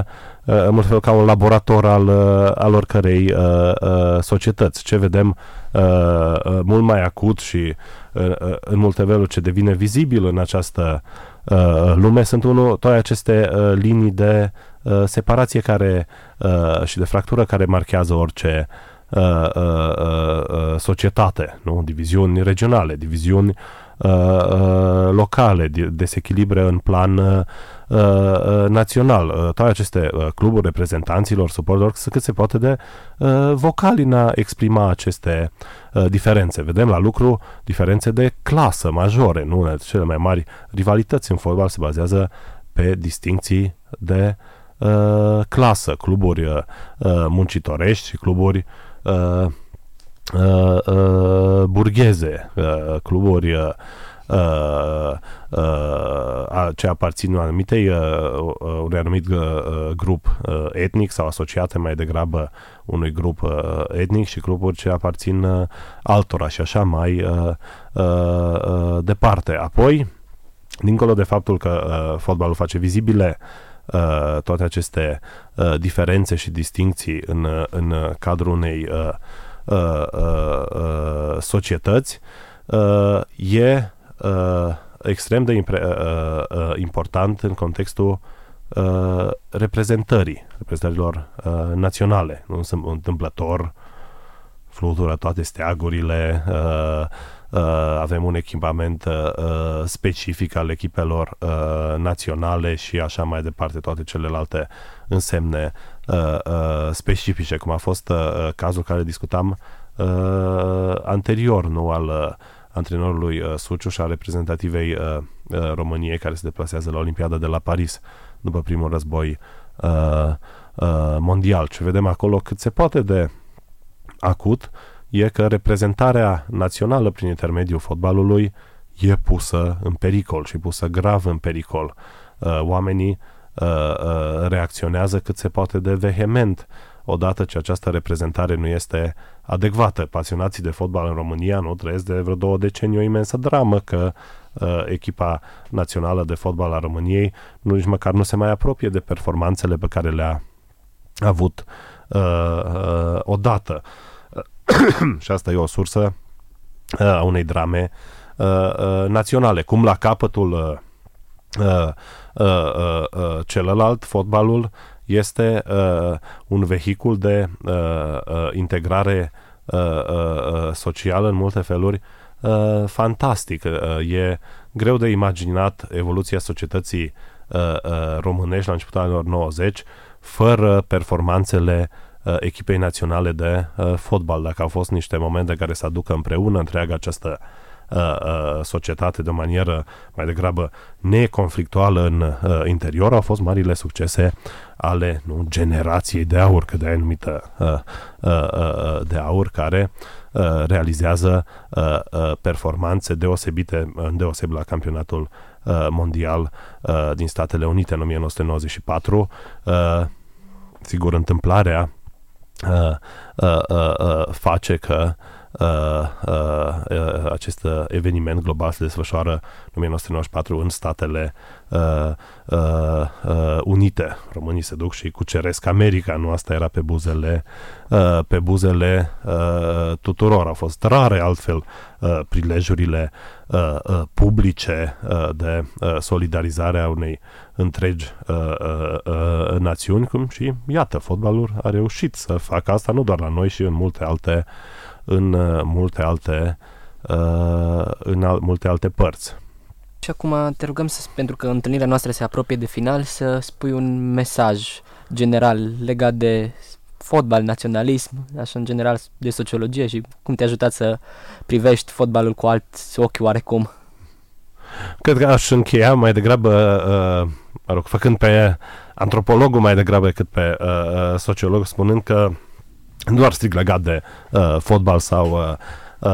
în mult fel ca un laborator al, uh, al oricărei uh, uh, societăți. Ce vedem uh, uh, mult mai acut și uh, uh, în multe feluri ce devine vizibil în această uh, lume sunt unul, toate aceste uh, linii de uh, separație care uh, și de fractură care marchează orice uh, uh, uh, societate, nu? diviziuni regionale, diviziuni uh, uh, locale, desechilibre în plan uh, uh, național. Uh, toate aceste uh, cluburi reprezentanților, suporterilor, sunt cât se poate de uh, vocali în a exprima aceste uh, diferențe. Vedem la lucru diferențe de clasă majore, nu? Cele mai mari rivalități în fotbal se bazează pe distinții de uh, clasă, cluburi uh, muncitorești și cluburi uh, uh, uh, burgheze, uh, cluburi uh, uh, uh, ce aparțin unui, anumitei, uh, uh, unui anumit uh, grup uh, etnic sau asociate mai degrabă unui grup uh, etnic și cluburi ce aparțin uh, altora și așa mai uh, uh, uh, departe. Apoi, dincolo de faptul că uh, fotbalul face vizibile uh, toate aceste uh, diferențe și distincții în, în cadrul unei uh, uh, uh, societăți, uh, e uh, extrem de impre, uh, uh, important în contextul uh, reprezentării, reprezentărilor uh, naționale. Nu sunt întâmplător, flutură toate steagurile, uh, uh, avem un echipament uh, specific al echipelor uh, naționale și așa mai departe, toate celelalte însemne uh, uh, specifice, cum a fost uh, cazul care discutam uh, anterior, nu al uh, antrenorului uh, Suciu și a reprezentativei uh, uh, României care se deplasează la Olimpiada de la Paris după primul război uh, uh, mondial. Ce vedem acolo cât se poate de acut e că reprezentarea națională prin intermediul fotbalului e pusă în pericol și pusă grav în pericol. Uh, oamenii uh, uh, reacționează cât se poate de vehement odată ce această reprezentare nu este adecvată. Pasionații de fotbal în România nu trăiesc de vreo două decenii o imensă dramă că uh, echipa națională de fotbal a României nu nici măcar nu se mai apropie de performanțele pe care le-a avut uh, uh, odată. [coughs] și asta e o sursă uh, a unei drame uh, uh, naționale. Cum la capătul uh, uh, uh, uh, uh, celălalt, fotbalul, este uh, un vehicul de uh, uh, integrare uh, uh, socială în multe feluri uh, fantastic. Uh, e greu de imaginat evoluția societății uh, uh, românești la începutul anilor 90 fără performanțele uh, echipei naționale de uh, fotbal. Dacă au fost niște momente care să aducă împreună întreaga această uh, uh, societate de o manieră mai degrabă neconflictuală în uh, interior, au fost marile succese ale nu, generației de aur, că de-aia numită uh, uh, uh, de aur, care uh, realizează uh, uh, performanțe deosebite, uh, deosebit la campionatul uh, mondial uh, din Statele Unite în 1994. Uh, sigur, întâmplarea uh, uh, uh, uh, face că uh, uh, uh, acest eveniment global se desfășoară în 1994 în Statele uh, uh, uh, Unite. Românii se duc și cuceresc America, nu asta era pe buzele, uh, pe buzele uh, tuturor. Au fost rare altfel uh, prilejurile uh, uh, publice uh, de uh, solidarizare a unei întregi uh, uh, uh, națiuni, cum și, iată, fotbalul a reușit să facă asta nu doar la noi și în multe alte uh, în uh, multe alte, uh, în al, multe alte părți. Și acum te rugăm, să, pentru că întâlnirea noastră se apropie de final, să spui un mesaj general legat de fotbal, naționalism, așa în general de sociologie și cum te-a ajutat să privești fotbalul cu alți ochi oarecum. Cred că aș încheia mai degrabă, uh, mă rog, făcând pe antropologul mai degrabă decât pe uh, uh sociolog, spunând că doar strict legat de uh, fotbal sau uh, uh,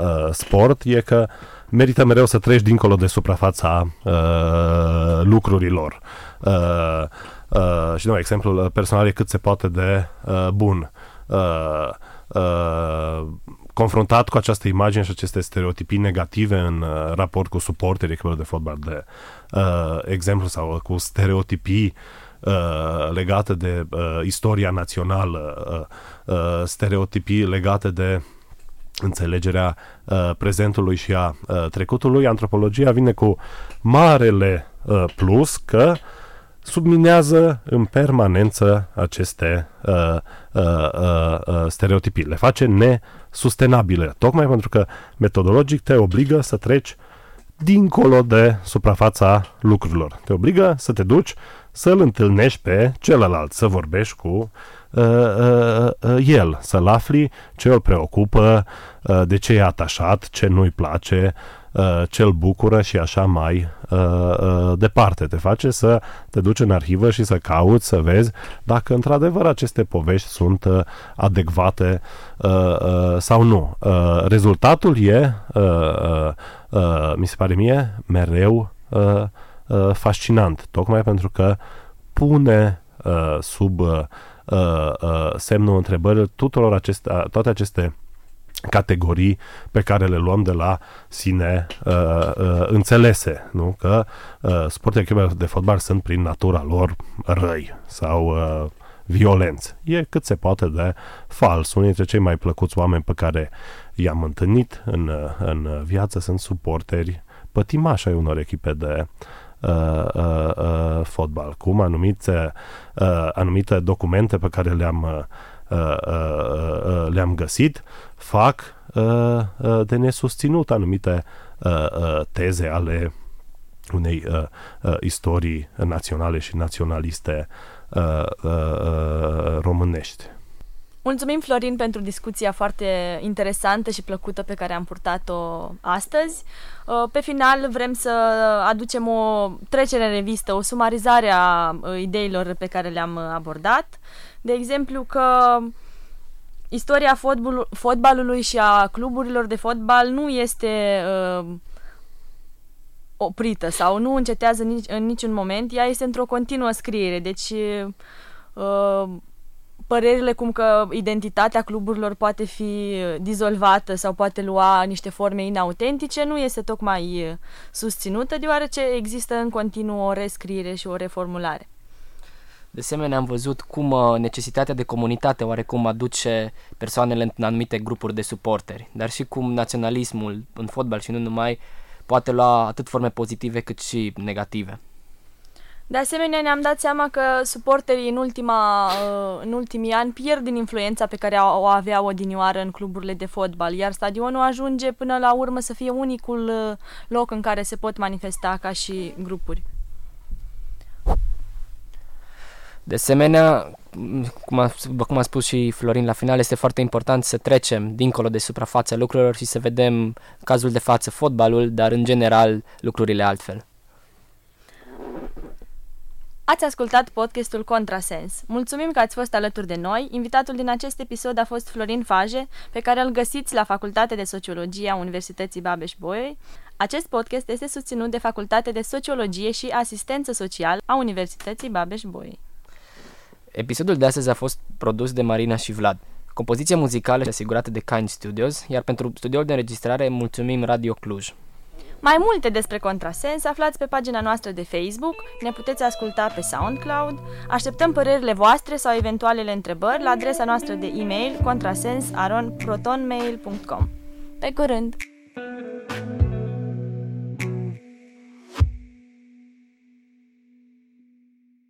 uh, sport, e că merită mereu să treci dincolo de suprafața uh, lucrurilor. Uh, uh, și nu, exemplul personal e cât se poate de uh, bun. Uh, uh, confruntat cu această imagine și aceste stereotipii negative în uh, raport cu suporterii echipelor de fotbal de uh, exemplu sau cu stereotipii uh, legate de uh, istoria națională, uh, uh, stereotipii legate de înțelegerea uh, prezentului și a uh, trecutului, antropologia vine cu marele uh, plus că subminează în permanență aceste uh, uh, uh, uh, stereotipii. Le face nesustenabile, tocmai pentru că metodologic te obligă să treci dincolo de suprafața lucrurilor. Te obligă să te duci să-l întâlnești pe celălalt, să vorbești cu uh, uh, uh, el, să-l afli ce îl preocupă, uh, de ce e atașat, ce nu-i place, uh, ce îl bucură și așa mai uh, uh, departe. Te face să te duci în arhivă și să cauți, să vezi dacă într-adevăr aceste povești sunt uh, adecvate uh, uh, sau nu. Uh, rezultatul e, uh, uh, uh, mi se pare mie, mereu uh, uh, fascinant, tocmai pentru că pune uh, sub uh, uh, semnul întrebării tuturor aceste, toate aceste categorii pe care le luăm de la sine uh, uh, înțelese, nu? Că uh, sporturile de fotbal sunt prin natura lor răi sau uh, violenți. E cât se poate de fals. Unii dintre cei mai plăcuți oameni pe care i-am întâlnit în, uh, în viață sunt suporteri pătimași ai unor echipe de uh, uh, uh, fotbal, cum anumite, uh, anumite documente pe care le-am uh, uh, uh, uh, le-am găsit fac uh, uh, de nesusținut anumite uh, uh, teze ale unei uh, uh, istorii naționale și naționaliste uh, uh, uh, românești. Mulțumim, Florin, pentru discuția foarte interesantă și plăcută pe care am purtat-o astăzi. Uh, pe final vrem să aducem o trecere în revistă, o sumarizare a uh, ideilor pe care le-am abordat. De exemplu că istoria fotbal, fotbalului și a cluburilor de fotbal nu este uh, oprită sau nu încetează nici, în niciun moment, ea este într-o continuă scriere, deci uh, părerile cum că identitatea cluburilor poate fi dizolvată sau poate lua niște forme inautentice nu este tocmai susținută, deoarece există în continuu o rescriere și o reformulare. De asemenea, am văzut cum uh, necesitatea de comunitate oarecum aduce persoanele în anumite grupuri de suporteri, dar și cum naționalismul în fotbal și nu numai poate lua atât forme pozitive cât și negative. De asemenea, ne-am dat seama că suporterii în, ultima, uh, în ultimii ani pierd din influența pe care o aveau odinioară în cluburile de fotbal, iar stadionul ajunge până la urmă să fie unicul uh, loc în care se pot manifesta ca și grupuri. De asemenea, cum a, cum a spus și Florin la final, este foarte important să trecem dincolo de suprafața lucrurilor și să vedem cazul de față fotbalul, dar în general lucrurile altfel. Ați ascultat podcastul Contrasens. Mulțumim că ați fost alături de noi. Invitatul din acest episod a fost Florin Faje, pe care îl găsiți la Facultatea de Sociologie a Universității Babeș-Bolyai. Acest podcast este susținut de Facultatea de Sociologie și Asistență Social a Universității Babeș-Bolyai. Episodul de astăzi a fost produs de Marina și Vlad. Compoziția muzicală este asigurată de Kind Studios, iar pentru studioul de înregistrare mulțumim Radio Cluj. Mai multe despre Contrasens aflați pe pagina noastră de Facebook, ne puteți asculta pe SoundCloud, așteptăm părerile voastre sau eventualele întrebări la adresa noastră de e-mail contrasens.protonmail.com Pe curând!